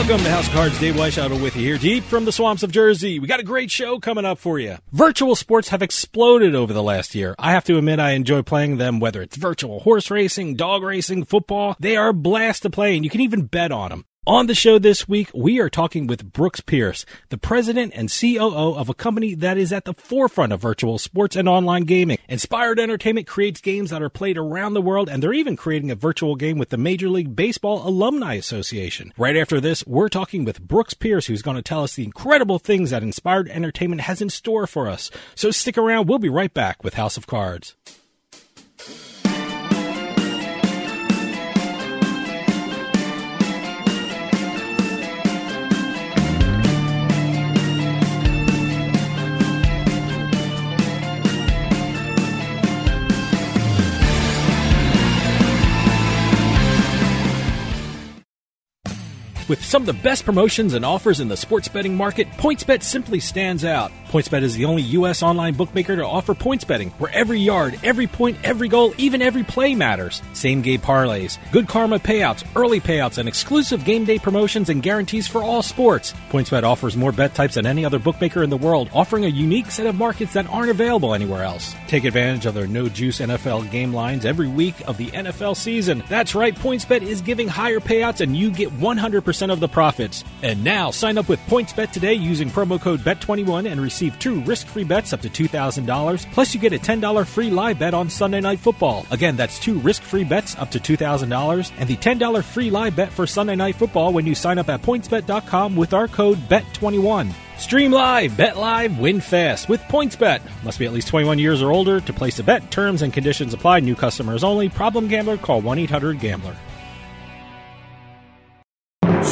Welcome to House of Cards. Dave Weishaupt with you here, deep from the swamps of Jersey. We got a great show coming up for you. Virtual sports have exploded over the last year. I have to admit, I enjoy playing them, whether it's virtual horse racing, dog racing, football. They are a blast to play, and you can even bet on them. On the show this week, we are talking with Brooks Pierce, the president and COO of a company that is at the forefront of virtual sports and online gaming. Inspired Entertainment creates games that are played around the world, and they're even creating a virtual game with the Major League Baseball Alumni Association. Right after this, we're talking with Brooks Pierce, who's going to tell us the incredible things that Inspired Entertainment has in store for us. So stick around, we'll be right back with House of Cards. With some of the best promotions and offers in the sports betting market, PointsBet simply stands out. PointsBet is the only U.S. online bookmaker to offer points betting, where every yard, every point, every goal, even every play matters. Same game parlays, good karma payouts, early payouts, and exclusive game day promotions and guarantees for all sports. PointsBet offers more bet types than any other bookmaker in the world, offering a unique set of markets that aren't available anywhere else. Take advantage of their no juice NFL game lines every week of the NFL season. That's right, PointsBet is giving higher payouts, and you get 100% of the profits. And now, sign up with PointsBet today using promo code BET21 and receive two risk-free bets up to $2,000. Plus, you get a $10 free live bet on Sunday Night Football. Again, that's two risk-free bets up to $2,000 and the $10 free live bet for Sunday Night Football when you sign up at PointsBet.com with our code BET21. Stream live, bet live, win fast with PointsBet. Must be at least 21 years or older to place a bet. Terms and conditions apply. New customers only. Problem gambler? Call 1-800-GAMBLER.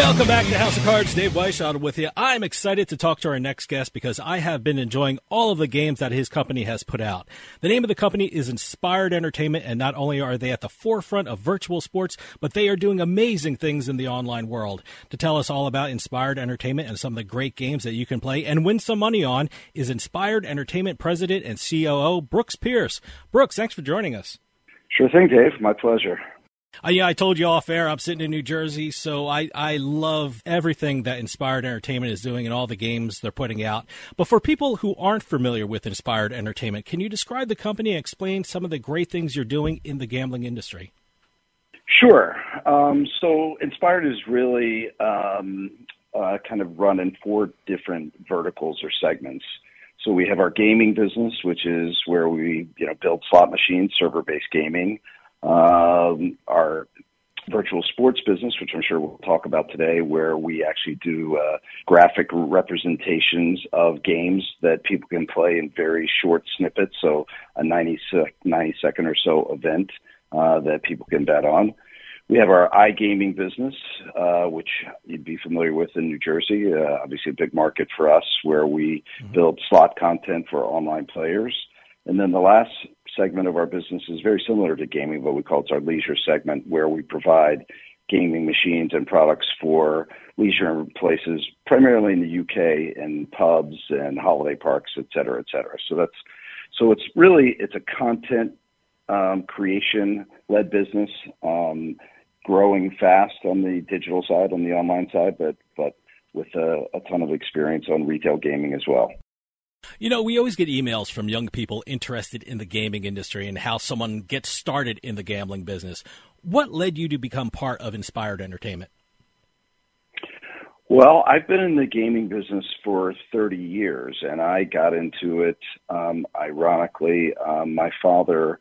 Welcome back to House of Cards. Dave Weishaupt with you. I'm excited to talk to our next guest because I have been enjoying all of the games that his company has put out. The name of the company is Inspired Entertainment, and not only are they at the forefront of virtual sports, but they are doing amazing things in the online world. To tell us all about Inspired Entertainment and some of the great games that you can play and win some money on is Inspired Entertainment President and COO Brooks Pierce. Brooks, thanks for joining us. Sure thing, Dave. My pleasure. Uh, yeah, I told you off air. I'm sitting in New Jersey, so I, I love everything that Inspired Entertainment is doing and all the games they're putting out. But for people who aren't familiar with Inspired Entertainment, can you describe the company and explain some of the great things you're doing in the gambling industry? Sure. Um, so Inspired is really um, uh, kind of run in four different verticals or segments. So we have our gaming business, which is where we you know build slot machines, server-based gaming um, our virtual sports business, which I'm sure we'll talk about today, where we actually do uh, graphic representations of games that people can play in very short snippets, so a 90, 90 second or so event uh, that people can bet on. We have our iGaming business, uh, which you'd be familiar with in New Jersey. Uh, obviously, a big market for us where we mm-hmm. build slot content for online players. And then the last segment of our business is very similar to gaming, but we call it our leisure segment, where we provide gaming machines and products for leisure places, primarily in the UK and pubs and holiday parks, et cetera, et cetera. So that's so it's really it's a content um, creation led business, um, growing fast on the digital side, on the online side, but but with a, a ton of experience on retail gaming as well. You know, we always get emails from young people interested in the gaming industry and how someone gets started in the gambling business. What led you to become part of Inspired Entertainment? Well, I've been in the gaming business for 30 years, and I got into it um, ironically. Um, my father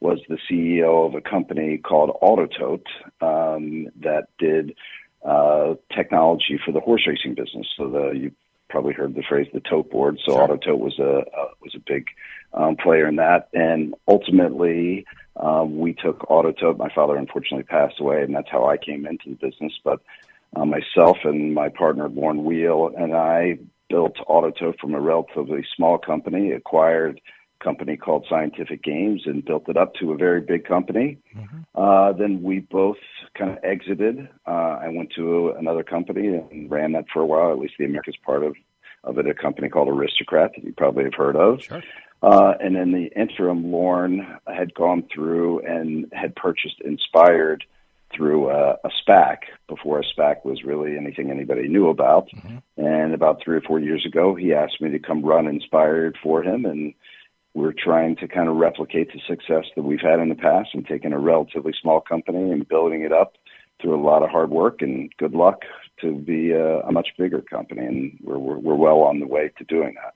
was the CEO of a company called Autotote um, that did uh, technology for the horse racing business. So the you probably heard the phrase the tote board. So sure. Autotote was a, a was a big um, player in that, and ultimately um, we took Autotote. My father unfortunately passed away, and that's how I came into the business. But uh, myself and my partner Lorne Weil and I built Autotote from a relatively small company, acquired company called Scientific Games and built it up to a very big company. Mm-hmm. Uh, then we both kind of exited. Uh, I went to another company and ran that for a while, at least the Americas part of, of it, a company called Aristocrat that you probably have heard of. Sure. Uh, and in the interim, Lorne had gone through and had purchased Inspired through a, a SPAC before a SPAC was really anything anybody knew about. Mm-hmm. And about three or four years ago, he asked me to come run Inspired for him and we're trying to kind of replicate the success that we've had in the past and taking a relatively small company and building it up through a lot of hard work and good luck to be a, a much bigger company. And we're, we're, we're well on the way to doing that.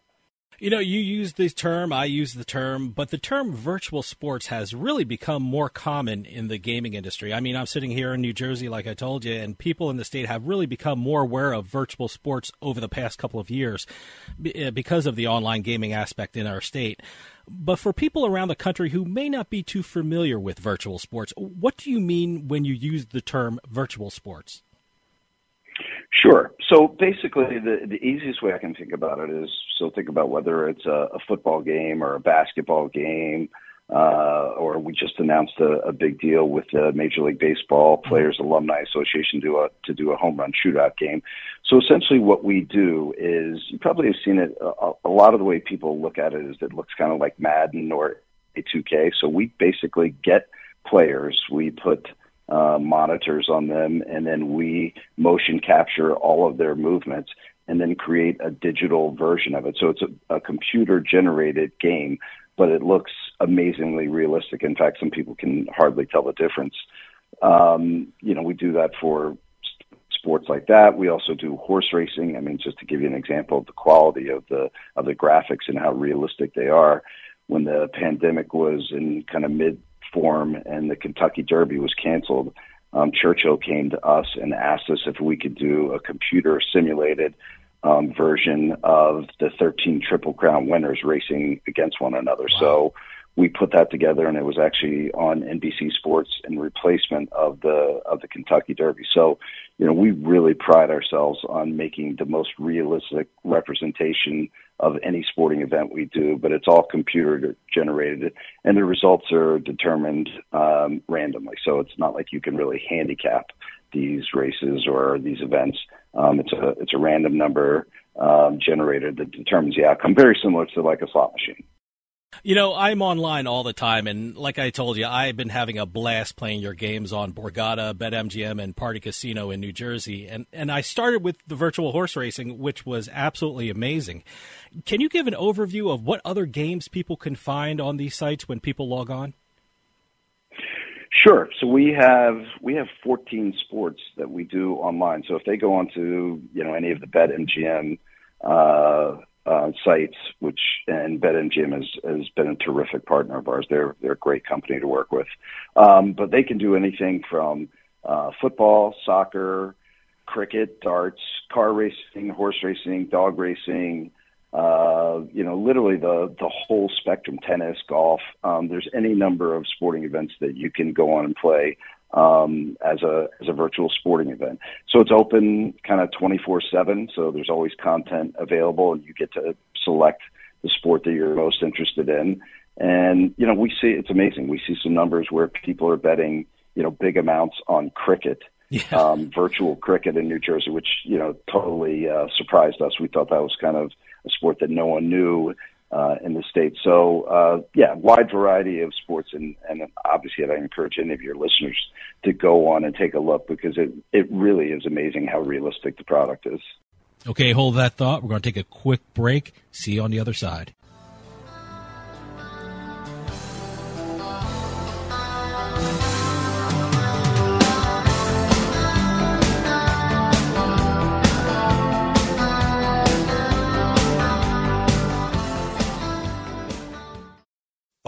You know, you use the term, I use the term, but the term virtual sports has really become more common in the gaming industry. I mean, I'm sitting here in New Jersey, like I told you, and people in the state have really become more aware of virtual sports over the past couple of years eh, because of the online gaming aspect in our state. But for people around the country who may not be too familiar with virtual sports, what do you mean when you use the term virtual sports? Sure. So basically, the the easiest way I can think about it is so think about whether it's a, a football game or a basketball game, uh, or we just announced a, a big deal with the Major League Baseball Players Alumni Association to a to do a home run shootout game. So essentially, what we do is you probably have seen it. A, a lot of the way people look at it is it looks kind of like Madden or a 2K. So we basically get players, we put uh, monitors on them, and then we motion capture all of their movements and then create a digital version of it. So it's a, a computer generated game, but it looks amazingly realistic. In fact, some people can hardly tell the difference. Um, you know, we do that for sports like that. We also do horse racing. I mean, just to give you an example of the quality of the of the graphics and how realistic they are. When the pandemic was in kind of mid form and the Kentucky Derby was canceled, um, Churchill came to us and asked us if we could do a computer simulated um, version of the 13 Triple Crown winners racing against one another. Wow. So we put that together, and it was actually on NBC Sports in replacement of the of the Kentucky Derby. So, you know, we really pride ourselves on making the most realistic representation of any sporting event we do, but it's all computer generated and the results are determined um, randomly. So it's not like you can really handicap these races or these events. Um, it's a it's a random number um, generated that determines the outcome, very similar to like a slot machine. You know, I'm online all the time, and like I told you, I've been having a blast playing your games on Borgata, BetMGM, and Party Casino in New Jersey. And, and I started with the virtual horse racing, which was absolutely amazing. Can you give an overview of what other games people can find on these sites when people log on? Sure. So we have we have 14 sports that we do online. So if they go onto you know any of the BetMGM uh, uh, sites, which and BetMGM has has been a terrific partner of ours. They're they're a great company to work with, um, but they can do anything from uh, football, soccer, cricket, darts, car racing, horse racing, dog racing. Uh, you know, literally the the whole spectrum: tennis, golf. Um, there's any number of sporting events that you can go on and play um, as a as a virtual sporting event. So it's open kind of 24/7. So there's always content available, and you get to select the sport that you're most interested in. And you know, we see it's amazing. We see some numbers where people are betting you know big amounts on cricket. Yeah. Um, virtual cricket in New Jersey, which you know totally uh, surprised us. We thought that was kind of a sport that no one knew, uh, in the state. So uh, yeah, wide variety of sports, and, and obviously, I encourage any of your listeners to go on and take a look because it it really is amazing how realistic the product is. Okay, hold that thought. We're going to take a quick break. See you on the other side.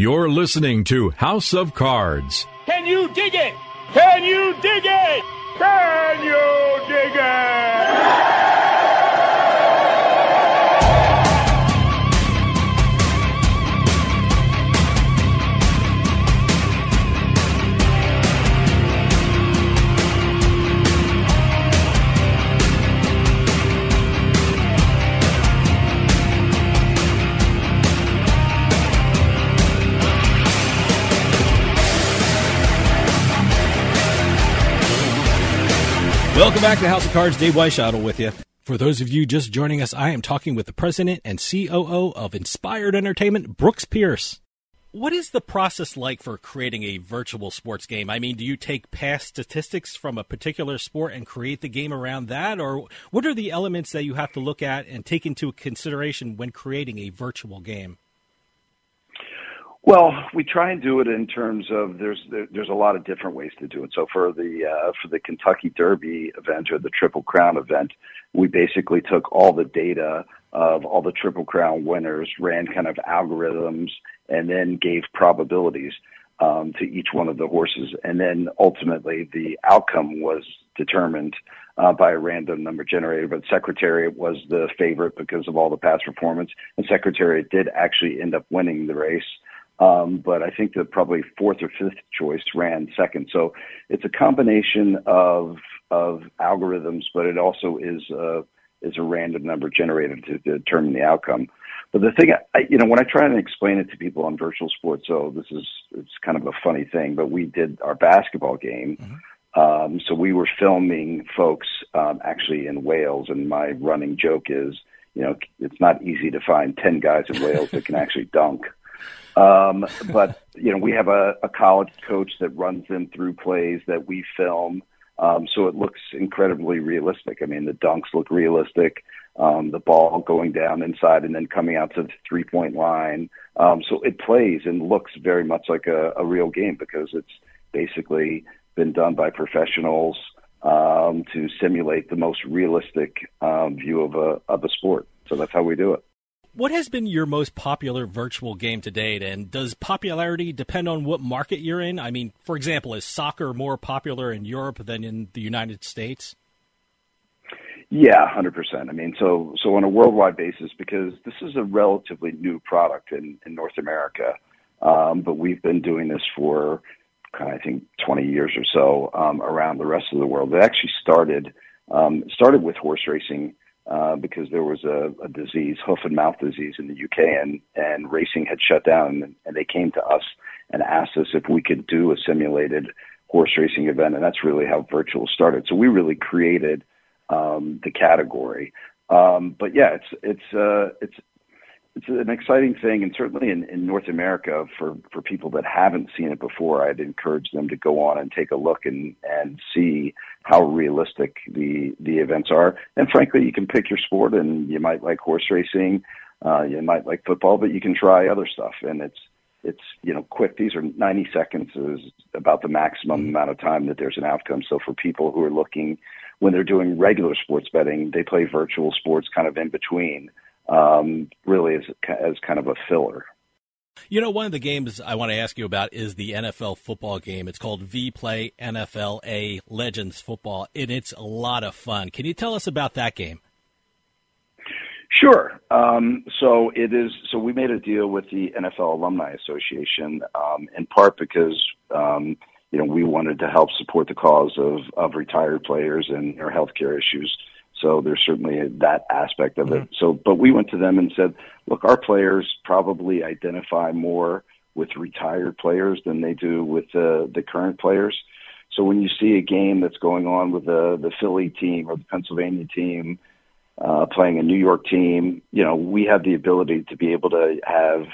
You're listening to House of Cards. Can you dig it? Can you dig it? Can you dig it? Welcome back to House of Cards. Dave Weishottle with you. For those of you just joining us, I am talking with the president and COO of Inspired Entertainment, Brooks Pierce. What is the process like for creating a virtual sports game? I mean, do you take past statistics from a particular sport and create the game around that? Or what are the elements that you have to look at and take into consideration when creating a virtual game? Well, we try and do it in terms of there's there's a lot of different ways to do it. So for the uh, for the Kentucky Derby event or the Triple Crown event, we basically took all the data of all the Triple Crown winners, ran kind of algorithms, and then gave probabilities um, to each one of the horses, and then ultimately the outcome was determined uh, by a random number generator. But Secretariat was the favorite because of all the past performance, and Secretariat did actually end up winning the race. Um, but I think that probably fourth or fifth choice ran second. So it's a combination of of algorithms, but it also is a, is a random number generated to determine the outcome. But the thing, I, you know, when I try and explain it to people on virtual sports, so this is it's kind of a funny thing, but we did our basketball game. Mm-hmm. Um, so we were filming folks um, actually in Wales, and my running joke is, you know, it's not easy to find ten guys in Wales that can actually dunk. Um, but you know, we have a, a college coach that runs them through plays that we film. Um, so it looks incredibly realistic. I mean, the dunks look realistic um, the ball going down inside and then coming out to the three point line. Um, so it plays and looks very much like a, a real game because it's basically been done by professionals um, to simulate the most realistic um, view of a of a sport. So that's how we do it. What has been your most popular virtual game to date, and does popularity depend on what market you're in? I mean, for example, is soccer more popular in Europe than in the United States? Yeah, hundred percent. I mean, so so on a worldwide basis, because this is a relatively new product in in North America, um, but we've been doing this for I think twenty years or so um, around the rest of the world. It actually started um, started with horse racing uh, because there was a, a disease, hoof and mouth disease in the UK, and and racing had shut down, and, and they came to us and asked us if we could do a simulated horse racing event, and that's really how virtual started. So we really created um, the category. Um, but yeah, it's it's uh, it's it's an exciting thing, and certainly in, in North America for for people that haven't seen it before, I'd encourage them to go on and take a look and and see how realistic the the events are. And frankly, you can pick your sport, and you might like horse racing, uh, you might like football, but you can try other stuff, and it's it's you know quick. These are 90 seconds is about the maximum amount of time that there's an outcome. So for people who are looking when they're doing regular sports betting, they play virtual sports kind of in between, um, really as, as kind of a filler. You know, one of the games I want to ask you about is the NFL football game. It's called V Play NFLA Legends Football, and it's a lot of fun. Can you tell us about that game? Sure. Um, so it is. So we made a deal with the NFL Alumni Association, um, in part because um, you know, we wanted to help support the cause of, of retired players and their healthcare issues. So there's certainly that aspect of mm-hmm. it. So, but we went to them and said, look, our players probably identify more with retired players than they do with uh, the current players. So when you see a game that's going on with the the Philly team or the Pennsylvania team uh, playing a New York team, you know, we have the ability to be able to have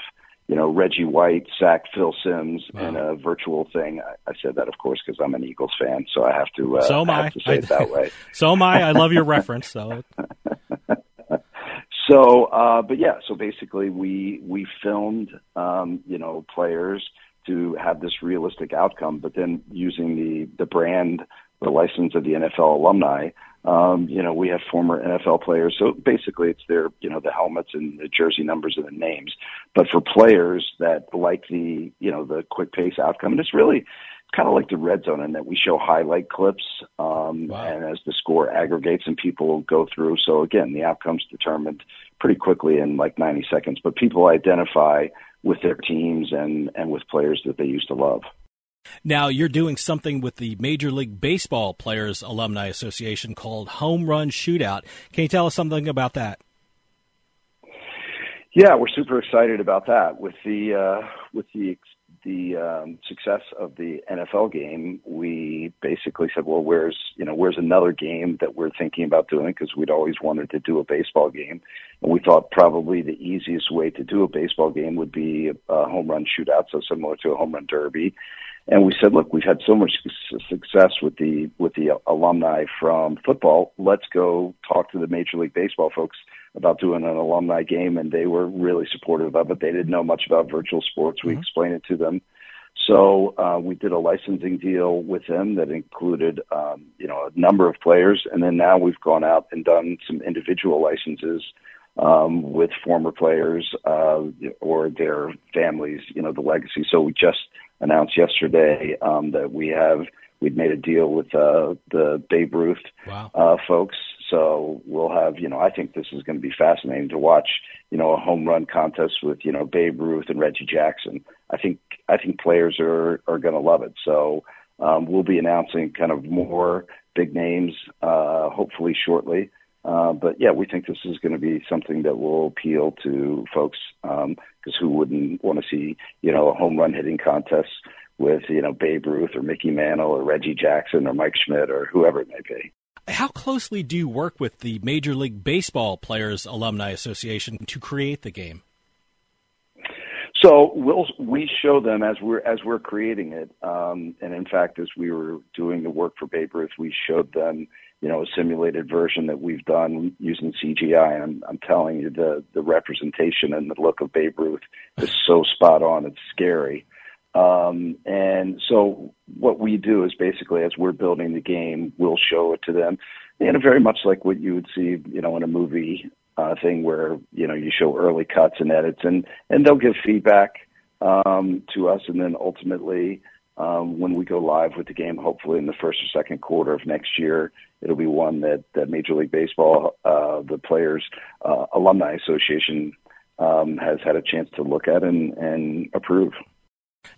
you know, Reggie White sacked Phil Simms wow. in a virtual thing. I, I said that, of course, because I'm an Eagles fan, so I have to. Uh, so am I. I. to say I, it that way. so am I. I love your reference. So. so, uh, but yeah, so basically, we we filmed, um, you know, players to have this realistic outcome, but then using the the brand, the license of the NFL alumni um, you know, we have former NFL players. So basically it's their, you know, the helmets and the jersey numbers and the names. But for players that like the, you know, the quick pace outcome, and it's really kind of like the red zone in that we show highlight clips. Um, wow. and as the score aggregates and people go through. So again, the outcome's determined pretty quickly in like 90 seconds, but people identify with their teams and, and with players that they used to love. Now, you're doing something with the Major League Baseball Players Alumni Association called Home Run Shootout. Can you tell us something about that? Yeah, we're super excited about that. With the uh, with the the um, success of the NFL game, we basically said, "Well, where's you know where's another game that we're thinking about doing?" Because we'd always wanted to do a baseball game, and we thought probably the easiest way to do a baseball game would be a home run shootout, so similar to a home run derby. And we said, look, we've had so much success with the with the alumni from football. Let's go talk to the Major League Baseball folks about doing an alumni game, and they were really supportive of it. They didn't know much about virtual sports. We mm-hmm. explained it to them. So uh, we did a licensing deal with them that included, um, you know, a number of players, and then now we've gone out and done some individual licenses um, with former players uh, or their families, you know, the legacy. So we just announced yesterday um, that we have we'd made a deal with uh, the Babe Ruth wow. uh, folks. So we'll have, you know, I think this is going to be fascinating to watch, you know, a home run contest with, you know, Babe Ruth and Reggie Jackson. I think I think players are are going to love it. So um, we'll be announcing kind of more big names, uh, hopefully shortly. Uh, but yeah, we think this is going to be something that will appeal to folks because um, who wouldn't want to see you know a home run hitting contest with you know Babe Ruth or Mickey Mantle or Reggie Jackson or Mike Schmidt or whoever it may be. How closely do you work with the Major League Baseball Players Alumni Association to create the game? So we'll we show them as we're as we're creating it, um, and in fact, as we were doing the work for Babe Ruth, we showed them you know a simulated version that we've done using CGI. I'm I'm telling you the the representation and the look of Babe Ruth is so spot on. It's scary. Um, and so what we do is basically as we're building the game, we'll show it to them. And very much like what you would see, you know, in a movie uh, thing where you know you show early cuts and edits, and and they'll give feedback um, to us, and then ultimately um, when we go live with the game, hopefully in the first or second quarter of next year, it'll be one that that Major League Baseball, uh, the Players uh, Alumni Association, um, has had a chance to look at and and approve.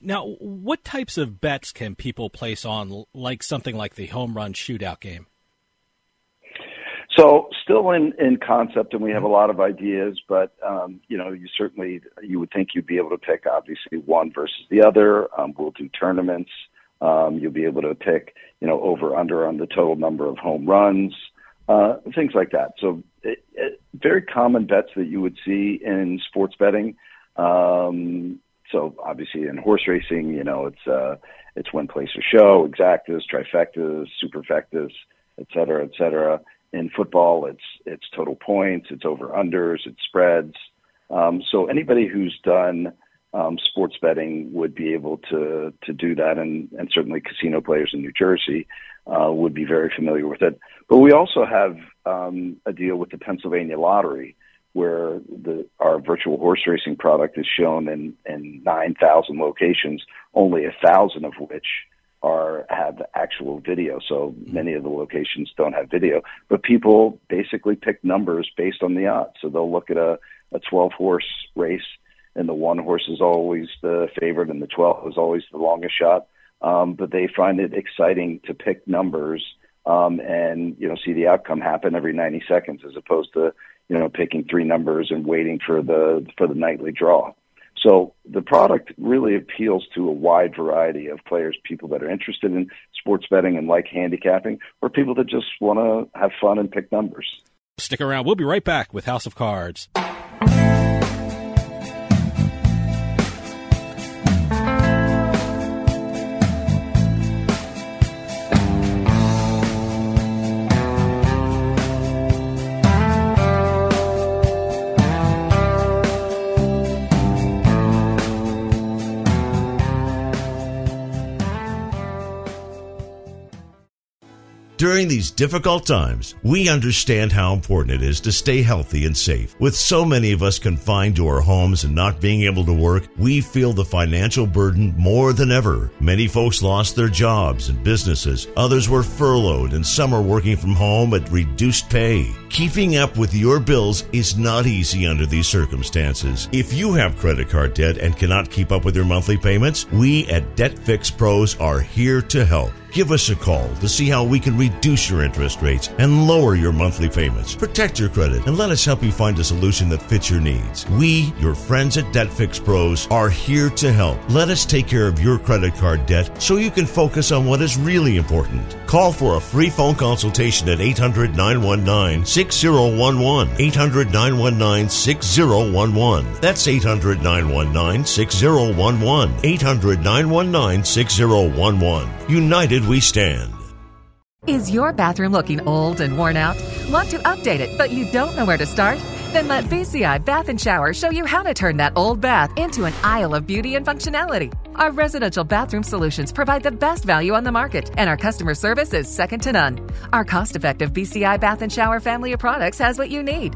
Now, what types of bets can people place on, like something like the home run shootout game? So still in, in concept, and we have a lot of ideas, but um, you know, you certainly you would think you'd be able to pick obviously one versus the other. Um, we'll do tournaments. Um, you'll be able to pick you know over under on the total number of home runs, uh, things like that. So it, it, very common bets that you would see in sports betting. Um, so obviously in horse racing, you know, it's uh, it's win, place, or show, exactas, trifectas, superfectas, et cetera, et cetera in football, it's it's total points, it's over unders, it's spreads. Um, so anybody who's done um, sports betting would be able to to do that, and and certainly casino players in New Jersey uh, would be very familiar with it. But we also have um, a deal with the Pennsylvania Lottery, where the our virtual horse racing product is shown in in nine thousand locations, only a thousand of which are have actual video. So many of the locations don't have video, but people basically pick numbers based on the odds. So they'll look at a, a 12 horse race and the one horse is always the favorite and the 12 is always the longest shot. Um, but they find it exciting to pick numbers um, and you know see the outcome happen every 90 seconds as opposed to you know picking three numbers and waiting for the for the nightly draw. So the product really appeals to a wide variety of players, people that are interested in sports betting and like handicapping, or people that just want to have fun and pick numbers. Stick around. We'll be right back with House of Cards. During these difficult times, we understand how important it is to stay healthy and safe. With so many of us confined to our homes and not being able to work, we feel the financial burden more than ever. Many folks lost their jobs and businesses. Others were furloughed and some are working from home at reduced pay. Keeping up with your bills is not easy under these circumstances. If you have credit card debt and cannot keep up with your monthly payments, we at Debt Fix Pros are here to help. Give us a call to see how we can reduce your interest rates and lower your monthly payments. Protect your credit and let us help you find a solution that fits your needs. We, your friends at Debt Fix Pros, are here to help. Let us take care of your credit card debt so you can focus on what is really important. Call for a free phone consultation at 800 919 6011. 800 919 6011. That's 800 919 6011. 800 919 6011. United we stand. Is your bathroom looking old and worn out? Want to update it, but you don't know where to start? Then let BCI Bath and Shower show you how to turn that old bath into an aisle of beauty and functionality. Our residential bathroom solutions provide the best value on the market, and our customer service is second to none. Our cost effective BCI Bath and Shower family of products has what you need.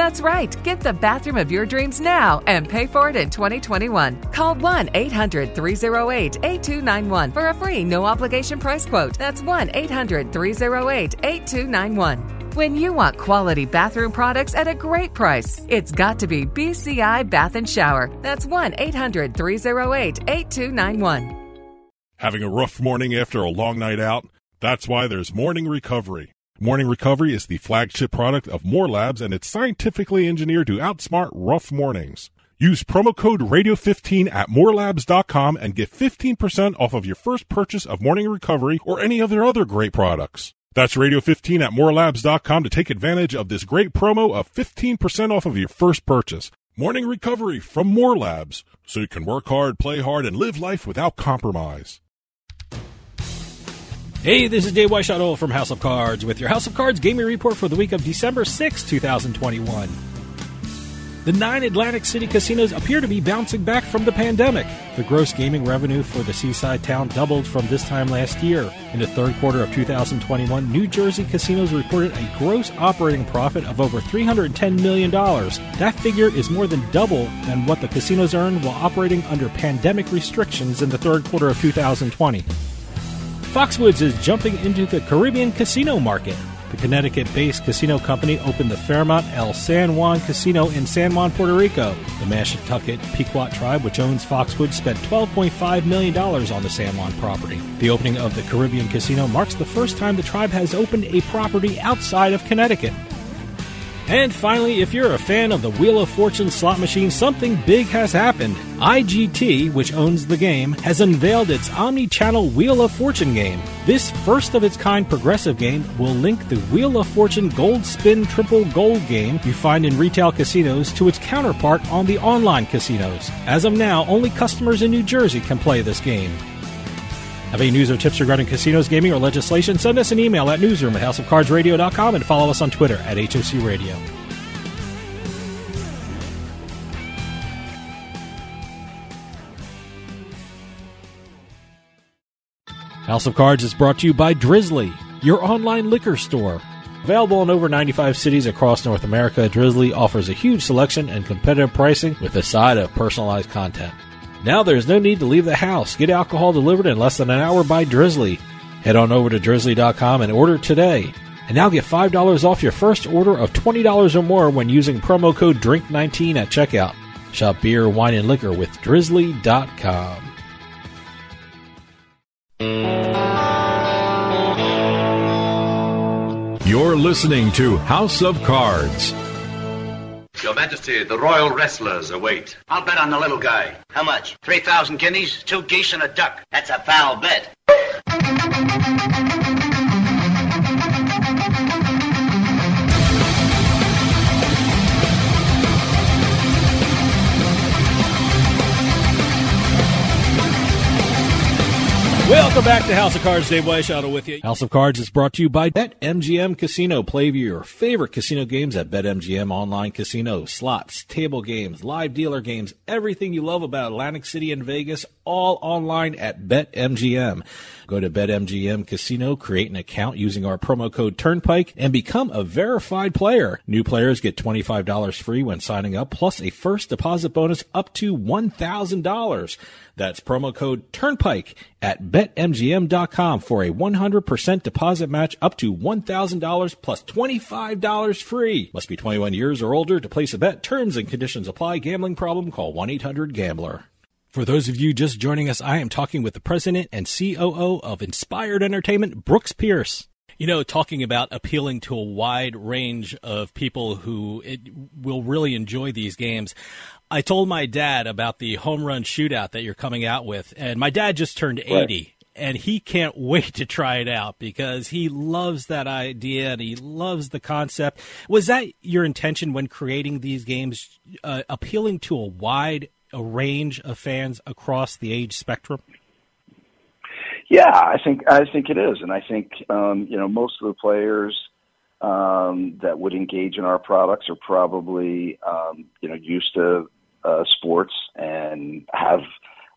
That's right. Get the bathroom of your dreams now and pay for it in 2021. Call 1 800 308 8291 for a free no obligation price quote. That's 1 800 308 8291. When you want quality bathroom products at a great price, it's got to be BCI Bath and Shower. That's 1 800 308 8291. Having a rough morning after a long night out? That's why there's Morning Recovery. Morning Recovery is the flagship product of More Labs and it's scientifically engineered to outsmart rough mornings. Use promo code radio15 at morelabs.com and get 15% off of your first purchase of Morning Recovery or any of their other great products. That's radio15 at morelabs.com to take advantage of this great promo of 15% off of your first purchase. Morning Recovery from More Labs, so you can work hard, play hard, and live life without compromise. Hey, this is Dave Weishaupt from House of Cards with your House of Cards gaming report for the week of December 6, 2021. The nine Atlantic City casinos appear to be bouncing back from the pandemic. The gross gaming revenue for the seaside town doubled from this time last year. In the third quarter of 2021, New Jersey casinos reported a gross operating profit of over $310 million. That figure is more than double than what the casinos earned while operating under pandemic restrictions in the third quarter of 2020. Foxwoods is jumping into the Caribbean casino market. The Connecticut based casino company opened the Fairmont El San Juan Casino in San Juan, Puerto Rico. The Mashantucket Pequot tribe, which owns Foxwoods, spent $12.5 million on the San Juan property. The opening of the Caribbean casino marks the first time the tribe has opened a property outside of Connecticut. And finally, if you're a fan of the Wheel of Fortune slot machine, something big has happened. IGT, which owns the game, has unveiled its omni channel Wheel of Fortune game. This first of its kind progressive game will link the Wheel of Fortune Gold Spin Triple Gold game you find in retail casinos to its counterpart on the online casinos. As of now, only customers in New Jersey can play this game. Have any news or tips regarding casinos, gaming, or legislation? Send us an email at newsroom at houseofcardsradio.com and follow us on Twitter at HOC Radio. House of Cards is brought to you by Drizly, your online liquor store. Available in over 95 cities across North America, Drizly offers a huge selection and competitive pricing with a side of personalized content. Now there's no need to leave the house. Get alcohol delivered in less than an hour by Drizly. Head on over to drizly.com and order today. And now get $5 off your first order of $20 or more when using promo code DRINK19 at checkout. Shop beer, wine, and liquor with drizly.com. You're listening to House of Cards. Your Majesty, the royal wrestlers await. I'll bet on the little guy. How much? 3,000 guineas, two geese, and a duck. That's a foul bet. Welcome back to House of Cards. Dave Weishaupt with you. House of Cards is brought to you by BetMGM Casino. Play your favorite casino games at BetMGM Online Casino. Slots, table games, live dealer games, everything you love about Atlantic City and Vegas, all online at BetMGM. Go to BetMGM Casino, create an account using our promo code Turnpike, and become a verified player. New players get $25 free when signing up, plus a first deposit bonus up to $1,000. That's promo code Turnpike at betmgm.com for a 100% deposit match up to $1,000 plus $25 free. Must be 21 years or older to place a bet. Terms and conditions apply. Gambling problem? Call 1-800-GAMBLER. For those of you just joining us, I am talking with the president and COO of Inspired Entertainment, Brooks Pierce. You know, talking about appealing to a wide range of people who it, will really enjoy these games. I told my dad about the home run shootout that you're coming out with, and my dad just turned 80. Right. And he can't wait to try it out because he loves that idea and he loves the concept. Was that your intention when creating these games, uh, appealing to a wide a range of fans across the age spectrum? Yeah, I think I think it is, and I think um, you know most of the players um, that would engage in our products are probably um, you know used to uh, sports and have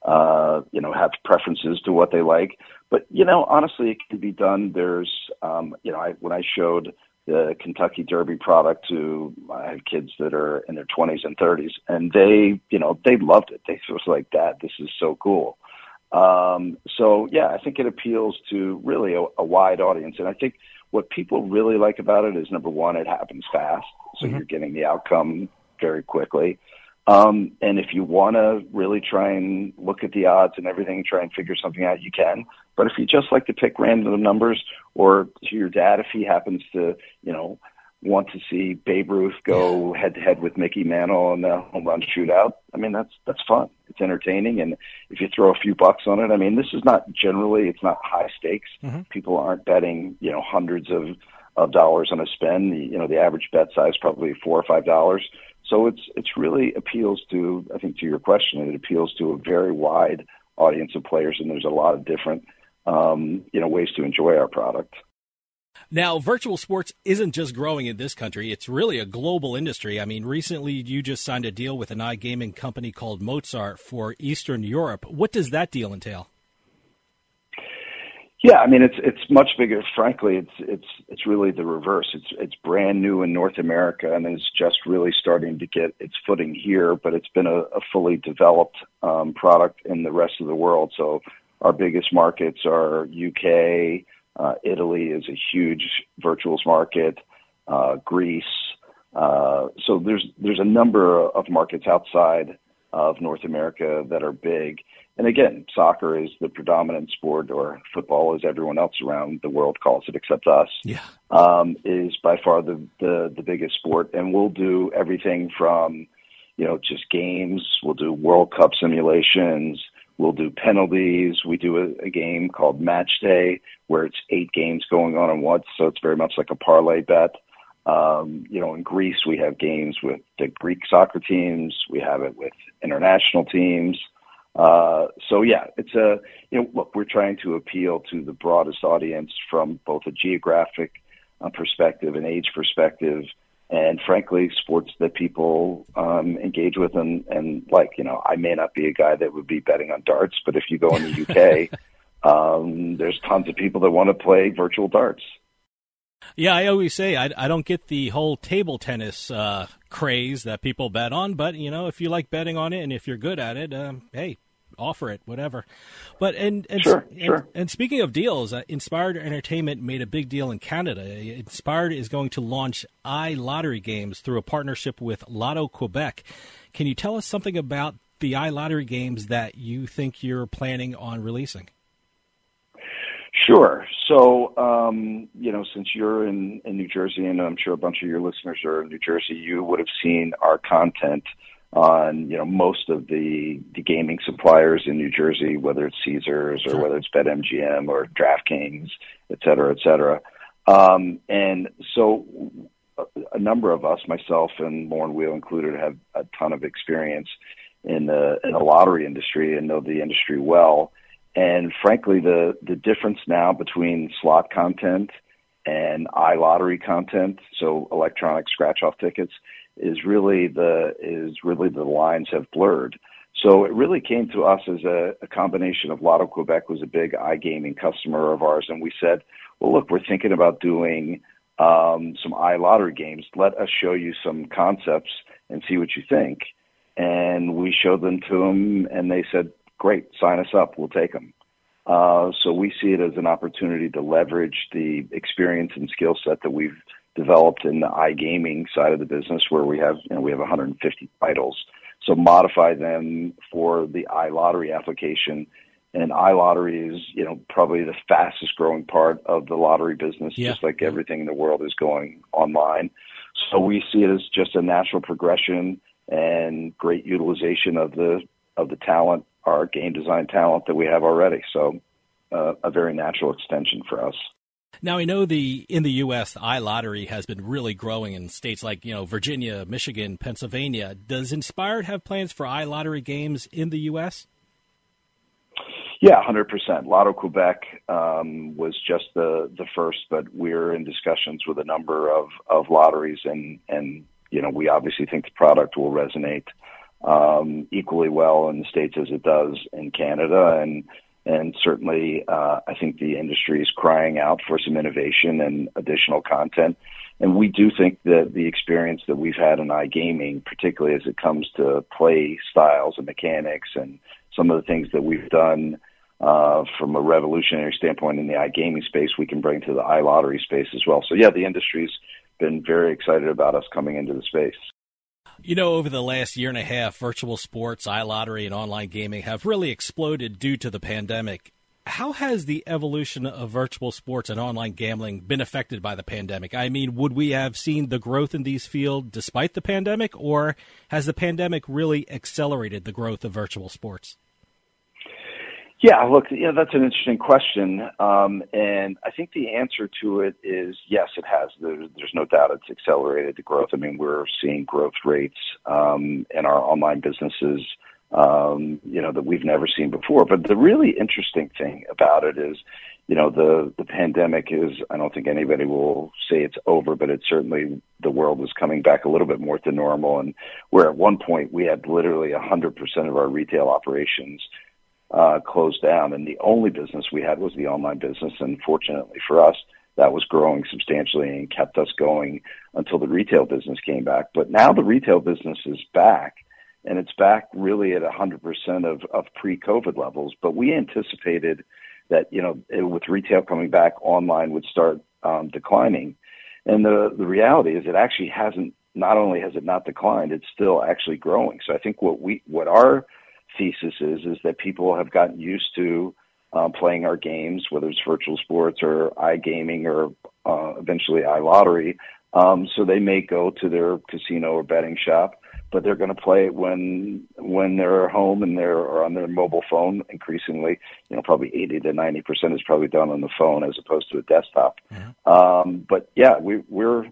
uh, you know have preferences to what they like. But you know, honestly, it can be done. There's um, you know, I, when I showed the Kentucky Derby product to I have kids that are in their 20s and 30s, and they, you know, they loved it. They was like, "Dad, this is so cool." Um, so yeah, I think it appeals to really a, a wide audience, and I think what people really like about it is number one, it happens fast, so mm-hmm. you're getting the outcome very quickly. Um, and if you want to really try and look at the odds and everything, try and figure something out, you can. But if you just like to pick random numbers, or to your dad, if he happens to, you know, want to see Babe Ruth go head to head with Mickey Mantle in the home run shootout, I mean that's that's fun. It's entertaining, and if you throw a few bucks on it, I mean this is not generally it's not high stakes. Mm-hmm. People aren't betting, you know, hundreds of of dollars on a spin. You know, the average bet size probably four or five dollars. So it's it's really appeals to I think to your question, it appeals to a very wide audience of players, and there's a lot of different um, you know ways to enjoy our product. Now, virtual sports isn't just growing in this country, it's really a global industry. I mean, recently you just signed a deal with an iGaming company called Mozzart for Eastern Europe. What does that deal entail? Yeah, I mean it's it's much bigger. Frankly, it's it's it's really the reverse. It's it's brand new in North America and it's just really starting to get its footing here. But it's been a, a fully developed um, product in the rest of the world. So our biggest markets are UK, uh, Italy is a huge virtuals market, uh, Greece. Uh, so there's there's a number of markets outside of North America that are big. And again, soccer is the predominant sport, or football, as everyone else around the world calls it, except us. Yeah, um, is by far the, the the biggest sport, and we'll do everything from, you know, just games. We'll do World Cup simulations. We'll do penalties. We do a, a game called Match Day where it's eight games going on at once, so it's very much like a parlay bet. Um, you know, in Greece we have games with the Greek soccer teams. We have it with international teams. Uh, so yeah, it's a you know look, we're trying to appeal to the broadest audience from both a geographic uh, perspective and age perspective and frankly, sports that people um, engage with and, and like. You know, I may not be a guy that would be betting on darts, but if you go in the UK, um, there's tons of people that want to play virtual darts. Yeah, I always say I, I don't get the whole table tennis uh, craze that people bet on, but you know, if you like betting on it and if you're good at it, um, hey, offer it, whatever. But and and, sure, and, sure. and speaking of deals, uh, Inspired Entertainment made a big deal in Canada. Inspired is going to launch iLottery games through a partnership with Lotto Quebec. Can you tell us something about the iLottery games that you think you're planning on releasing? Sure. So, um, you know, since you're in, in New Jersey, and I'm sure a bunch of your listeners are in New Jersey, you would have seen our content on you know most of the the gaming suppliers in New Jersey, whether it's Caesars or whether it's BetMGM or DraftKings, et cetera, et cetera. Um, and so, a number of us, myself and Lorne Weil included, have a ton of experience in the in the lottery industry and know the industry well. And frankly, the the difference now between slot content and iLottery content, so electronic scratch off tickets, is really the is really the lines have blurred. So it really came to us as a, a combination of Lotto Quebec was a big iGaming customer of ours, and we said, well, look, we're thinking about doing um, some iLottery games. Let us show you some concepts and see what you think. And we showed them to them, and they said, great, sign us up, we'll take them. Uh, so we see it as an opportunity to leverage the experience and skill set that we've developed in the iGaming side of the business where we have, you know, we have 150 titles. So modify them for the iLottery application. And iLottery is, you know, probably the fastest growing part of the lottery business, yeah. just like everything in the world is going online. So we see it as just a natural progression and great utilization of the of the talent, our game design talent that we have already. So uh, a very natural extension for us. Now I know the in the U.S. the iLottery has been really growing in states like you know Virginia, Michigan, Pennsylvania. Does Inspired have plans for iLottery games in the U.S.? Yeah, hundred percent. Lotto Quebec um, was just the the first, but we're in discussions with a number of of lotteries, and and you know we obviously think the product will resonate um, equally well in the states as it does in Canada, and and certainly, uh, I think the industry is crying out for some innovation and additional content. and we do think that the experience that we've had in iGaming, particularly as it comes to play styles and mechanics and some of the things that we've done uh, from a revolutionary standpoint in the iGaming space, we can bring to the iLottery space as well. So yeah, the industry's been very excited about us coming into the space. You know, over the last year and a half, virtual sports, iLottery, and online gaming have really exploded due to the pandemic. How has the evolution of virtual sports and online gambling been affected by the pandemic? I mean, would we have seen the growth in these fields despite the pandemic, or has the pandemic really accelerated the growth of virtual sports? Yeah, look, you know, that's an interesting question. Um, and I think the answer to it is yes, it has. There, there's no doubt it's accelerated the growth. I mean, we're seeing growth rates um, in our online businesses, um, you know, that we've never seen before. But the really interesting thing about it is, you know, the, the pandemic is, I don't think anybody will say it's over, but it's certainly the world is coming back a little bit more to normal. And where at one point we had literally 100% of our retail operations uh, closed down, and the only business we had was the online business. And fortunately for us, that was growing substantially and kept us going until the retail business came back. But now the retail business is back, and it's back really at 100% of, of pre-COVID levels. But we anticipated that you know with retail coming back, online would start um, declining. And the the reality is, it actually hasn't. Not only has it not declined, it's still actually growing. So I think what we what our thesis is is that people have gotten used to um, playing our games, whether it's virtual sports or iGaming or uh, eventually iLottery. Um, so they may go to their casino or betting shop, but they're going to play it when when they're home and they're or on their mobile phone. Increasingly, you know, probably eighty to ninety percent is probably done on the phone as opposed to a desktop. Mm-hmm. Um, but yeah, we, we're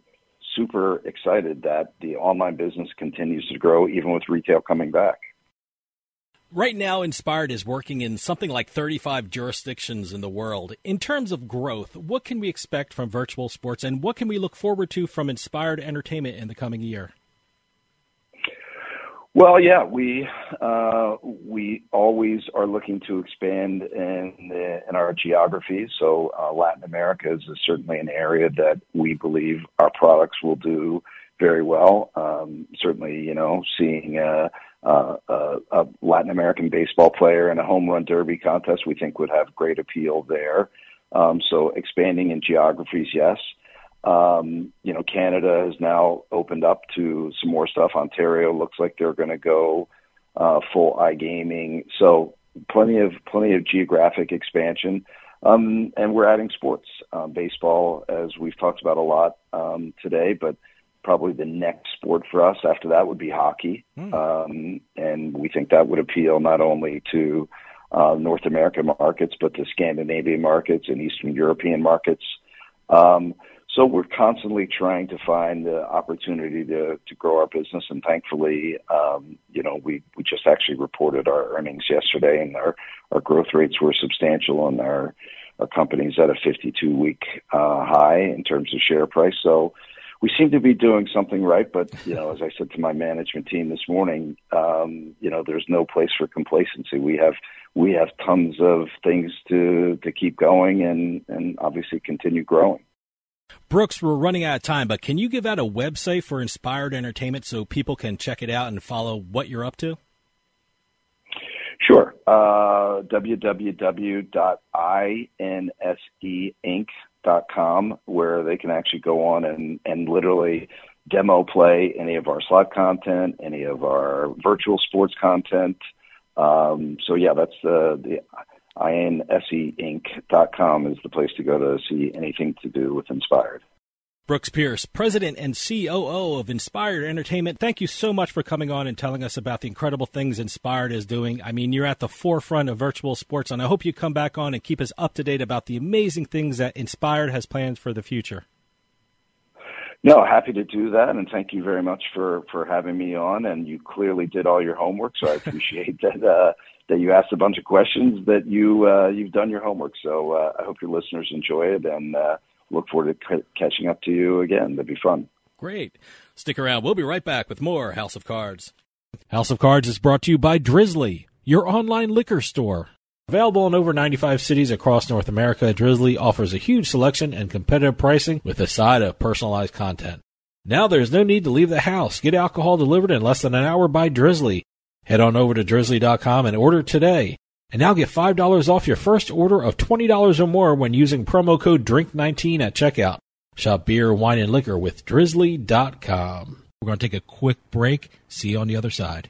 super excited that the online business continues to grow even with retail coming back. Right now, Inspired is working in something like 35 jurisdictions in the world. In terms of growth, what can we expect from virtual sports and what can we look forward to from Inspired Entertainment in the coming year? Well, yeah, we uh, we always are looking to expand in in our geography. So uh, Latin America is certainly an area that we believe our products will do very well. Um, certainly, you know, seeing uh, uh, a, a Latin American baseball player in a home run derby contest, we think would have great appeal there. Um, so expanding in geographies, yes. Um, you know, Canada has now opened up to some more stuff. Ontario looks like they're going to go uh, full iGaming. So plenty of plenty of geographic expansion. Um, and we're adding sports, um, baseball, as we've talked about a lot um, today, but probably the next sport for us after that would be hockey. Mm. Um, and we think that would appeal not only to uh, North American markets, but to Scandinavian markets and Eastern European markets. Um, so we're constantly trying to find the opportunity to, to grow our business. And thankfully, um, you know, we, we just actually reported our earnings yesterday and our, our growth rates were substantial and our, our company's at a 52 week uh, high in terms of share price. So, we seem to be doing something right, but you know, as I said to my management team this morning, um, you know, there's no place for complacency. We have we have tons of things to to keep going and and obviously continue growing. Brooks, we're running out of time, but can you give out a website for Inspired Entertainment so people can check it out and follow what you're up to? Sure. Uh, www.inseinc.com dot com where they can actually go on and, and literally demo play any of our slot content, any of our virtual sports content. Um, so yeah, that's the, the inseinc.com is the place to go to see anything to do with Inspired. Brooks Pierce, President and COO of Inspired Entertainment, thank you so much for coming on and telling us about the incredible things Inspired is doing. I mean, you're at the forefront of virtual sports, and I hope you come back on and keep us up to date about the amazing things that Inspired has planned for the future. No, happy to do that, and thank you very much for for having me on. And you clearly did all your homework, so I appreciate that uh, that you asked a bunch of questions that you uh, you've done your homework. So uh, I hope your listeners enjoy it, and uh, look forward to c- catching up to you again. That'd be fun. Great. Stick around. We'll be right back with more House of Cards. House of Cards is brought to you by Drizly, your online liquor store. Available in over 95 cities across North America, Drizly offers a huge selection and competitive pricing with a side of personalized content. Now there's no need to leave the house. Get alcohol delivered in less than an hour by Drizly. Head on over to drizly.com and order today. And now get $5 off your first order of $20 or more when using promo code DRINK19 at checkout. Shop beer, wine, and liquor with drizly.com. We're going to take a quick break. See you on the other side.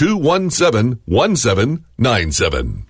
217 1797.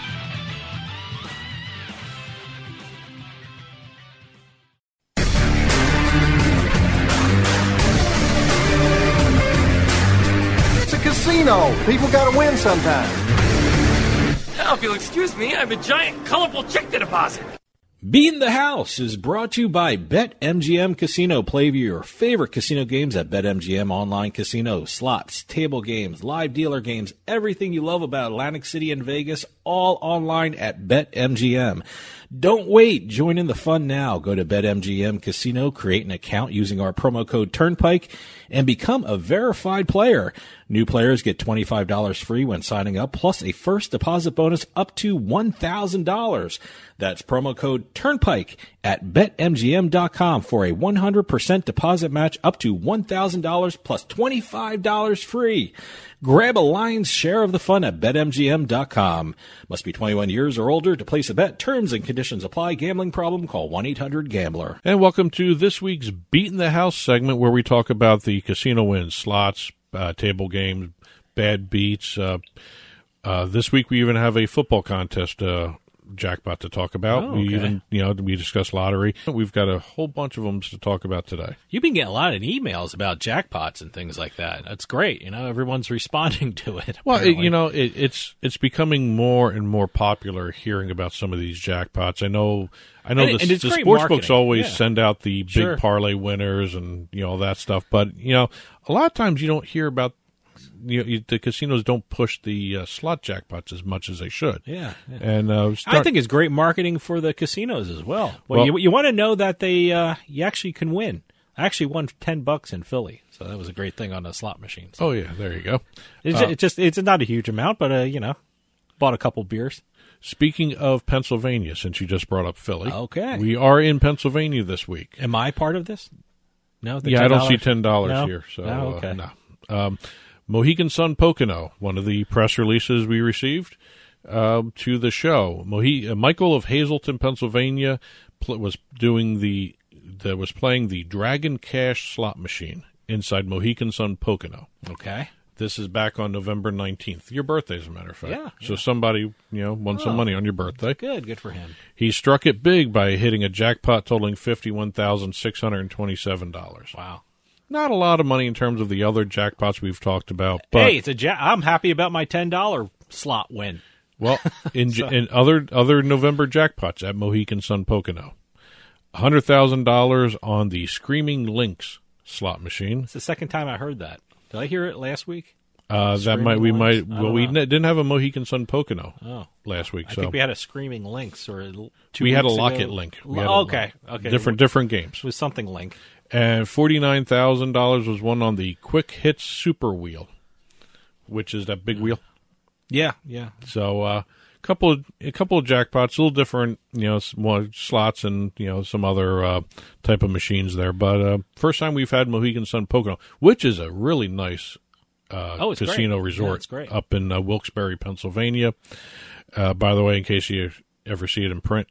casino. People gotta win sometime. Now, if you'll excuse me, I have a giant, colorful check to deposit. Beat the House is brought to you by BetMGM Casino. Play your favorite casino games at BetMGM Online Casino. Slots, table games, live dealer games, everything you love about Atlantic City and Vegas, all online at BetMGM. Don't wait. Join in the fun now. Go to BetMGM Casino, create an account using our promo code Turnpike, and become a verified player. New players get $25 free when signing up, plus a first deposit bonus up to $1,000. That's promo code Turnpike at BetMGM.com for a 100% deposit match up to $1,000 plus $25 free. Grab a lion's share of the fun at BetMGM.com. Must be 21 years or older to place a bet. Terms and conditions apply. Gambling problem? Call 1-800-GAMBLER. And welcome to this week's Beating the House segment where we talk about the casino wins, slots, uh, table games, bad beats, uh, Uh, this week we even have a football contest uh, jackpot to talk about. Oh, We even, you know, we discussed lottery. We've got a whole bunch of them to talk about today. You've been getting a lot of emails about jackpots and things like that. That's great. You know, everyone's responding to it. Well, it, you know, it, it's it's becoming more and more popular hearing about some of these jackpots. I know, I know And the, and the sports books always Yeah. send out the big Sure. parlay winners and you know all that stuff, but you know, a lot of times you don't hear about. You you, the casinos don't push the uh, slot jackpots as much as they should. Yeah, yeah. and uh, I think it's great marketing for the casinos as well. Well, Well- you, you want to know that they uh, you actually can win. I actually won ten bucks in Philly, so that was a great thing on the slot machines. Oh yeah, there you go. It's, Uh, it's just it's not a huge amount, but uh, you know, bought a couple beers. Speaking of Pennsylvania, since you just brought up Philly, Okay. we are in Pennsylvania this week. Am I part of this? No, yeah, I don't see $10? No? here. So No? uh, okay. no. Um, Mohegan Sun Pocono, one of the press releases we received um, to the show. Mohe- uh, Michael of Hazleton, Pennsylvania, pl- was doing the that was playing the Dragon Cash slot machine inside Mohegan Sun Pocono. Okay. This is back on November nineteenth. Your birthday, as a matter of fact. Yeah, So somebody, you know, won some Oh. money on your birthday. Good, good for him. He struck it big by hitting a jackpot totaling fifty-one thousand six hundred and twenty-seven dollars. Wow. Not a lot of money in terms of the other jackpots we've talked about, but hey, it's a ja- I'm happy about my ten dollar slot win. well, in So- in other other November jackpots at Mohegan Sun Pocono, hundred thousand dollars on the Screaming Lynx slot machine. It's the second time I heard that. Did I hear it last week? Uh, that might we Lynx? might well we know. didn't have a Mohegan Sun Pocono Oh. last week, I so think we had a screaming links or a two we had a locket ago. link. Had a- okay, okay, different different games. It was something link. And forty nine thousand dollars was won on the Quick Hits Super Wheel, which is that big wheel. Yeah, yeah. So uh, a couple of a couple of jackpots, a little different, you know, more slots and you know some other uh, type of machines there. But uh, first time we've had Mohegan Sun Pocono, which is a really nice uh, Oh, great. casino Yeah, resort it's great. up in uh, Wilkes-Barre, Pennsylvania. Uh, by the way, in case you ever see it in print,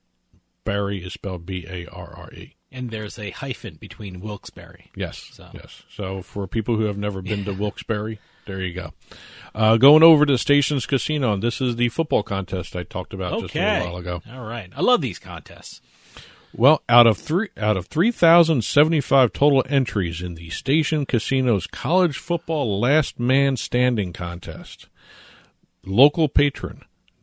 Barry is spelled B A R R E. And there's a hyphen between Wilkes-Barre. Yes. So. Yes. So for people who have never been to Wilkes-Barre, there you go. Uh, going over to Stations Casino, and this is the football contest I talked about just a little while ago. All right. I love these contests. Well, out of three out of three thousand seventy five total entries in the Station Casino's College Football Last Man Standing contest, local patron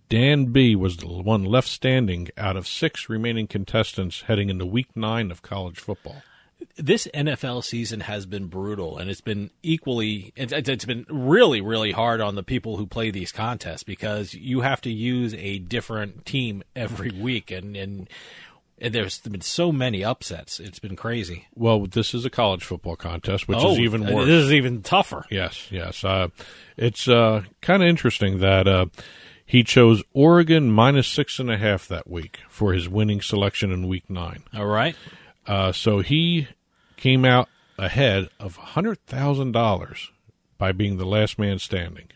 Dan B was the one left standing out of six remaining contestants heading into Week Nine of college football. This NFL season has been brutal, and it's been equally. It's, it's been really, really hard on the people who play these contests because you have to use a different team every week, and and, and there's been so many upsets. It's been crazy. Well, this is a college football contest, which Oh, is even worse. This is even tougher. Yes, yes. Uh, it's uh, kind of interesting that uh, he chose Oregon minus six and a half that week for his winning selection in Week Nine. All right. Uh, so he came out ahead of hundred thousand dollars by being the last man standing.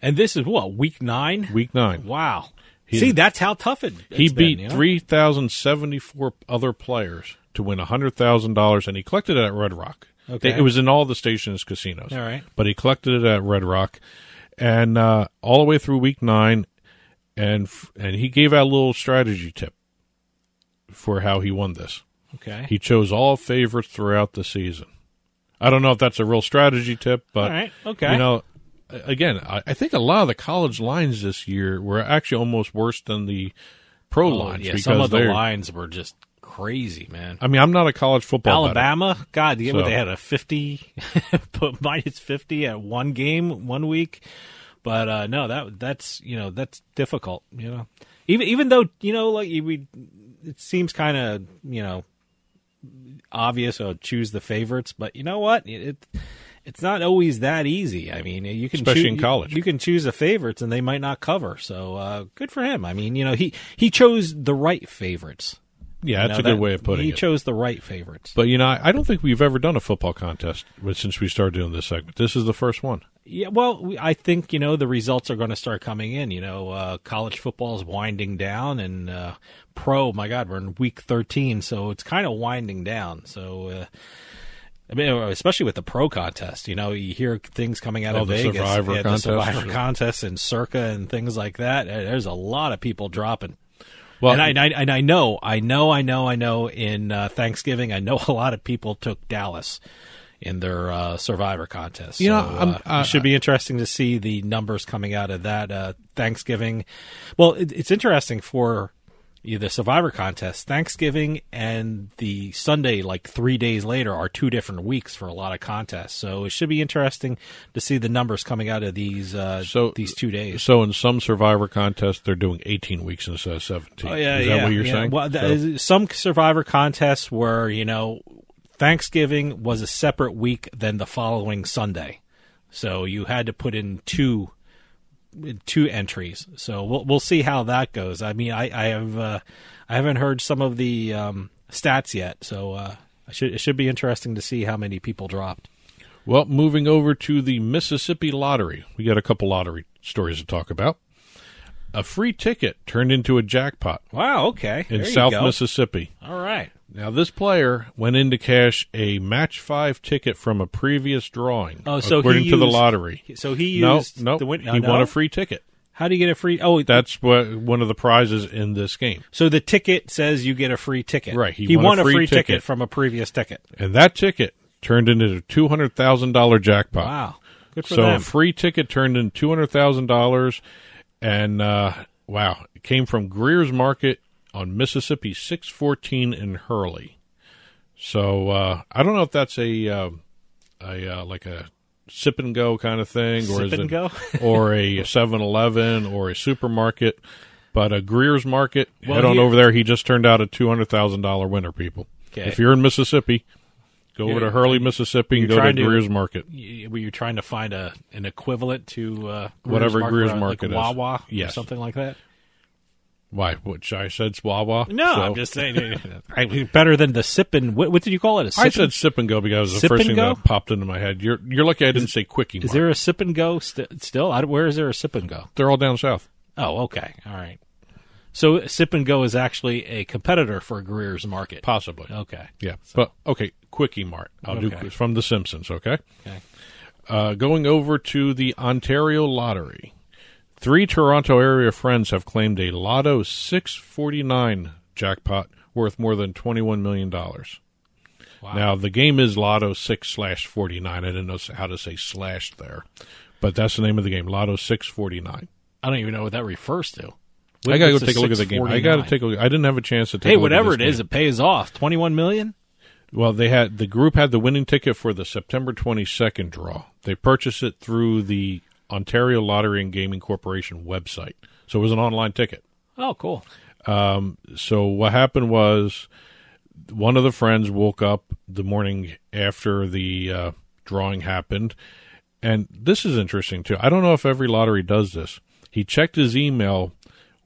And this is what week nine. Week nine. Wow. He- See, that's how tough it. he beat you know? three thousand seventy four other players to win hundred thousand dollars, and he collected it at Red Rock. Okay. It was in all the stations casinos. All right. but he collected it at Red Rock, and uh, all the way through week nine, and f- and he gave out a little strategy tip for how he won this. Okay. He chose all favorites throughout the season. I don't know if that's a real strategy tip, but right, okay. you know, again, I, I think a lot of the college lines this year were actually almost worse than the pro Oh, lines yeah, because some of the lines were just crazy, man. I mean, I'm not a college football better. Alabama, God, you know, So- they had a fifty, put minus fifty at one game one week, but uh, no, that that's you know that's difficult. You know, even even though you know like we, it seems kind of you know obvious. Oh, choose the favorites, but you know what? It, it it's not always that easy. I mean, you can Especially choo- in college. You, you can choose the favorites, and they might not cover. So uh, good for him. I mean, you know, he he chose the right favorites. Yeah, You that's know, a good that- way of putting he it. He chose the right favorites. But you know, I I don't think we've ever done a football contest since we started doing this segment. This is the first one. Yeah, well, we, I think you know the results are going to start coming in. You know, uh, college football is winding down, and uh, pro. My God, we're in week thirteen, so it's kind of winding down. So uh, I mean, especially with the pro contest, you know, you hear things coming out Oh, of the Vegas, Survivor yeah, contest, the Survivor sure. contest, and Circa and things like that. Uh, There's a lot of people dropping. Well, and I, I and I know, I know, I know, I know. In uh, Thanksgiving, I know a lot of people took Dallas in their uh, Survivor contest. You know, So, I'm- uh, uh, it should be interesting to see the numbers coming out of that uh, Thanksgiving. Well, it, it's interesting for you, the Survivor contest. Thanksgiving and the Sunday, like three days later, are two different weeks for a lot of contests. So it should be interesting to see the numbers coming out of these uh, So these two days. So in some Survivor contests, they're doing 18 weeks instead of 17. Oh yeah, is yeah. that what you're yeah. saying? Well, So- is- some Survivor contests where you know Thanksgiving was a separate week than the following Sunday, so you had to put in two two entries. So we'll we'll see how that goes. I mean, I I have uh, I haven't heard some of the um, stats yet, so uh, I should it should be interesting to see how many people dropped. Well, moving over to the Mississippi lottery, we got a couple lottery stories to talk about. A free ticket turned into a jackpot. Wow, okay. In South go. Mississippi. All right. Now, this player went in to cash a match five ticket from a previous drawing. Oh, so according he to the lottery. so he no, used no, the win- he oh, won a free ticket. How do you get a free? Oh, That's what one of the prizes in this game. So the ticket says you get a free ticket. Right, he He, won a won, a free free, ticket. ticket. from a previous ticket. And that ticket turned into a two hundred thousand dollar jackpot. Wow. Good for so them. a free ticket turned into two hundred thousand dollars, and uh, wow, it came from Greer's Market on Mississippi six fourteen in Hurley. So uh, I don't know if that's a uh, a uh, like a sip and go kind of thing, or Sip is it go? or a Seven Eleven or a supermarket. But a Greer's Market, Well, head on here- over there. He just turned out a two hundred thousand dollar winner. People, Okay. if you're in Mississippi, go over to Hurley, Mississippi, and go to Greer's Market. Were you trying to find a an equivalent to uh, Whatever Greer's uh, Market is. like Wawa, Yes. or something like that? Why? Which I said Wawa. No, so- I'm just saying. I better than the sip and what, what did you call it? A sip I and- said sip and go because it was the first thing go? that popped into my head. You're you're lucky I didn't say quickie. Is there a sip and go st- still? I, where is there a sip and go? They're all down south. Oh, okay, all right. So sip and go is actually a competitor for Greer's Market, possibly. Okay, Yeah, but okay, quickie mart. I'll do from The Simpsons. Okay. Okay. Uh, going over to the Ontario Lottery, three Toronto area friends have claimed a Lotto 649 jackpot worth more than twenty one million dollars. Wow. Now the game is Lotto six slash forty nine. I didn't know how to say slash there, but that's the name of the game, Lotto six forty nine. I don't even know what that refers to. I gotta go take a look at the game. I gotta take a look. I didn't have a chance to take. Hey, a look whatever at it is, game. it pays off. Twenty-one million. Well, they had the group had the winning ticket for the September 22nd draw. They purchased it through the Ontario Lottery and Gaming Corporation website, so it was an online ticket. Oh, cool. Um, so what happened was one of the friends woke up the morning after the uh, drawing happened, and this is interesting too. I don't know if every lottery does this. He checked his email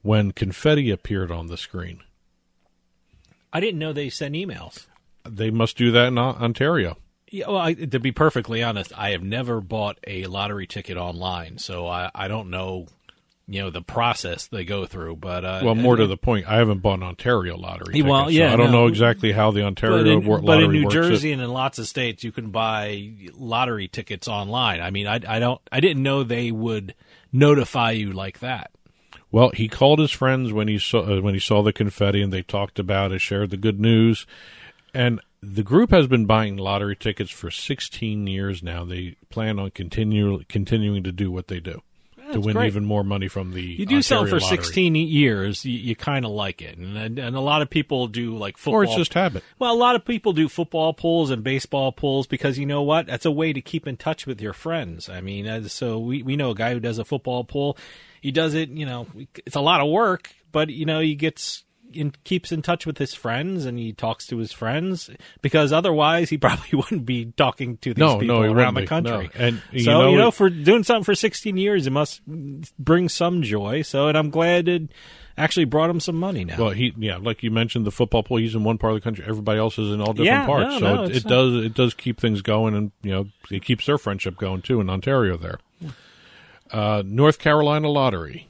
when confetti appeared on the screen. I didn't know they sent emails. They must do that in Ontario. Yeah, well, I, to be perfectly honest, I have never bought a lottery ticket online, so I, I don't know, you know, the process they go through. But uh, Well, more to the point, I haven't bought an Ontario lottery. Yeah, well, ticket, so yeah, I don't no. know exactly how the Ontario but in, wor- but in New. Jersey It- and in lots of states, you can buy lottery tickets online. I mean, I, I don't, I didn't know they would notify you like that. Well, he called his friends when he saw uh, when he saw the confetti, and they talked about it, shared the good news, and the group has been buying lottery tickets for 16 years now. They plan on continue continuing to do what they do to win great. even more money from the. You do something for lottery. 16 years, you, you kind of like it, and, and a lot of people do like football. Or it's just habit. Well, a lot of people do football pools and baseball pools because you know what? That's a way to keep in touch with your friends. I mean, so we we know a guy who does a football pool. He does it, you know, it's a lot of work, but you know, he gets in, keeps in touch with his friends and he talks to his friends because otherwise he probably wouldn't be talking to these No, people no, around the country. No. And, you so know, you know, for doing something for 16 years, it must bring some joy. So, and I'm glad it actually brought him some money now. Well, he yeah, like you mentioned, the football pool. He's in one part of the country. Everybody else is in all different Yeah, parts. no, so no, it, it does it does keep things going, and you know it keeps their friendship going too in Ontario. There, uh, North Carolina lottery,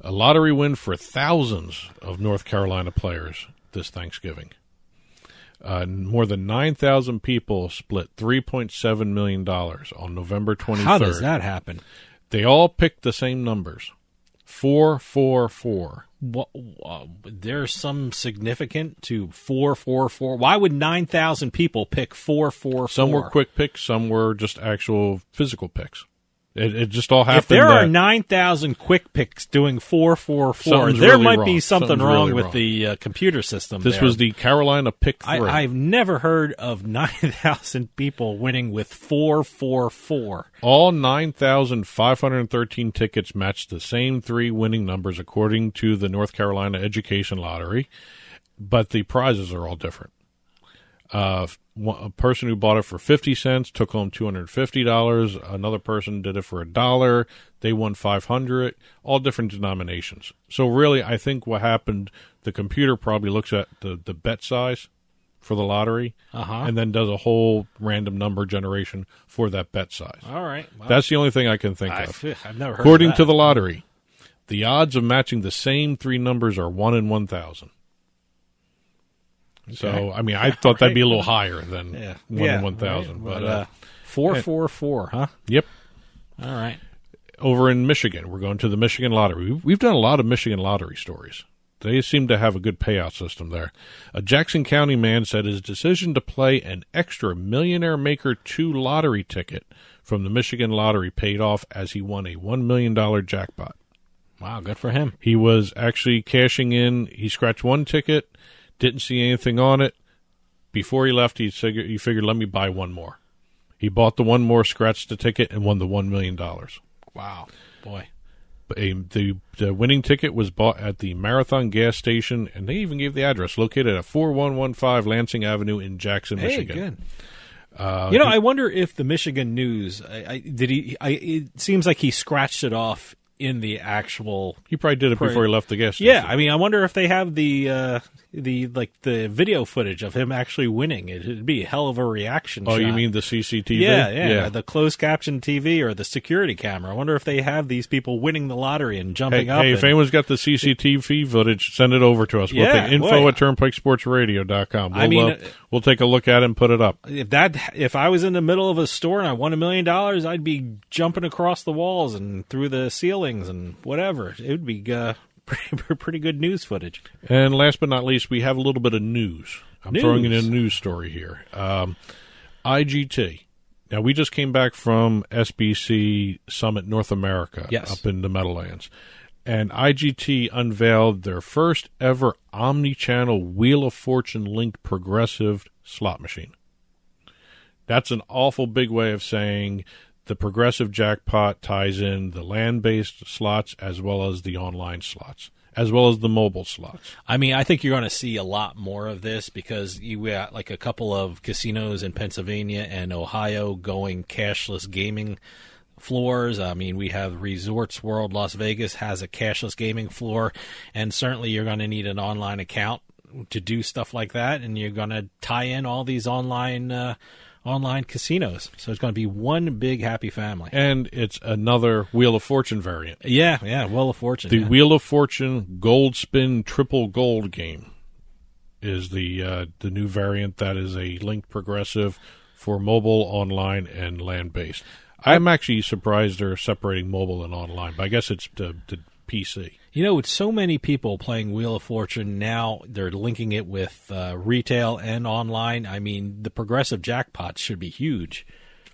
a lottery win for thousands of North Carolina players this Thanksgiving. Uh, more than 9,000 people split $3.7 million on November 23rd. How does that happen? They all picked the same numbers 444. What, uh, there's some significant to 444. Why would 9,000 people pick 444? Some were quick picks, some were just actual physical picks. It, it just all happened. If there are 9,000 quick picks doing 444, there really might wrong. be something Something's wrong really with wrong. the uh, computer system. this there. was the Carolina pick three. I, I've never heard of 9,000 people winning with 444. All 9,513 tickets matched the same three winning numbers according to the North Carolina Education Lottery, but the prizes are all different. Uh, a person who bought it for 50 cents took home $250 another person did it for a dollar. They won 500 all different denominations. So really i think what happened the computer probably looks at the, the bet size for the lottery uh-huh. and then does a whole random number generation for that bet size. All right. Well, that's the only thing i can think I, of. I've never heard according to the lottery the odds of matching the same three numbers are 1 in 1000 Okay. So I mean, I thought right. that'd be a little higher than yeah. one yeah. one thousand, right. but uh, uh, four four four, huh? Yep. All right. Over in Michigan, we're going to the Michigan lottery. We've done a lot of Michigan lottery stories. They seem to have a good payout system there. A Jackson County man said his decision to play an extra Millionaire Maker 2 lottery ticket from the Michigan lottery paid off as he won a $1 million jackpot. Wow, good for him. He was actually cashing in. He scratched one ticket didn't see anything on it. Before he left, he figured, he figured, let me buy one more. He bought the one more, scratched the ticket, and won the $1 million. Wow. Boy. A, the, the winning ticket was bought at the Marathon gas station, and they even gave the address located at 4115 Lansing Avenue in Jackson, Hey, Michigan. good. Uh, you know, he- I wonder if the Michigan News I, I, did he. I, it seems like he scratched it off in the actual. He probably did it before he left the gas Yeah. I mean, I wonder if they have the uh, the like the video footage of him actually winning. It, would be a hell of a reaction. Oh, you mean the CCTV? Yeah, yeah, Yeah. the closed caption TV or the security camera. I wonder if they have these people winning the lottery and Hey, jumping up. hey, if anyone's got the CCTV footage, send it over to us. We'll Yeah, take info boy. at turnpikesportsradio.com. We'll, I mean, uh, we'll take a look at it and put it up. if that if I was in the middle of a store and I won a million dollars, I'd be jumping across the walls and through the ceilings and whatever. It would be uh, pretty, pretty good news footage. And last but not least, we have a little bit of news. I'm News. throwing in a news story here. Um, IGT. Now, we just came back from SBC Summit North America Yes. up in the Meadowlands. And IGT unveiled their first ever omni channel Wheel of Fortune linked progressive slot machine. That's an awful big way of saying the progressive jackpot ties in the land based slots as well as the online slots, as well as the mobile slots. I mean, I think you're going to see a lot more of this because you got like a couple of casinos in Pennsylvania and Ohio going cashless gaming floors. I mean, we have Resorts World Las Vegas has a cashless gaming floor, and certainly you're going to need an online account to do stuff like that, and you're going to tie in all these online uh, online casinos. So it's going to be one big happy family. And it's another Wheel of Fortune variant. Yeah, yeah, Wheel of Fortune. The yeah. Wheel of Fortune Gold Spin Triple Gold game is the uh, the new variant that is a linked progressive for mobile, online, and land based. I'm actually surprised they're separating mobile and online, but I guess it's the, the PC. You know, with so many people playing Wheel of Fortune now, they're linking it with uh, retail and online. I mean, the progressive jackpots should be huge.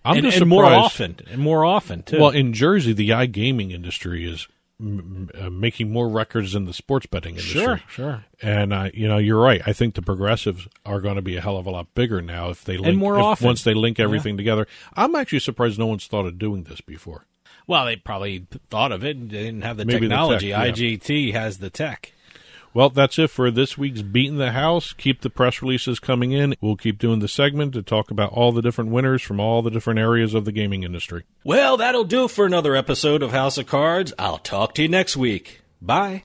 I'm and, just and more often, and more often too. Well, in Jersey, the iGaming industry is m- m- uh, making more records than the sports betting industry. Sure, sure. And uh, you know, you're right. I think the progressives are going to be a hell of a lot bigger now if they link more if- often. once they link Yeah. everything together. I'm actually surprised no one's thought of doing this before. Well, they probably thought of it. and They didn't have the Maybe the technology. tech, yeah. IGT has the tech. Well, that's it for this week's Beating the House. Keep the press releases coming in. We'll keep doing the segment to talk about all the different winners from all the different areas of the gaming industry. Well, that'll do for another episode of House of Cards. I'll talk to you next week. Bye.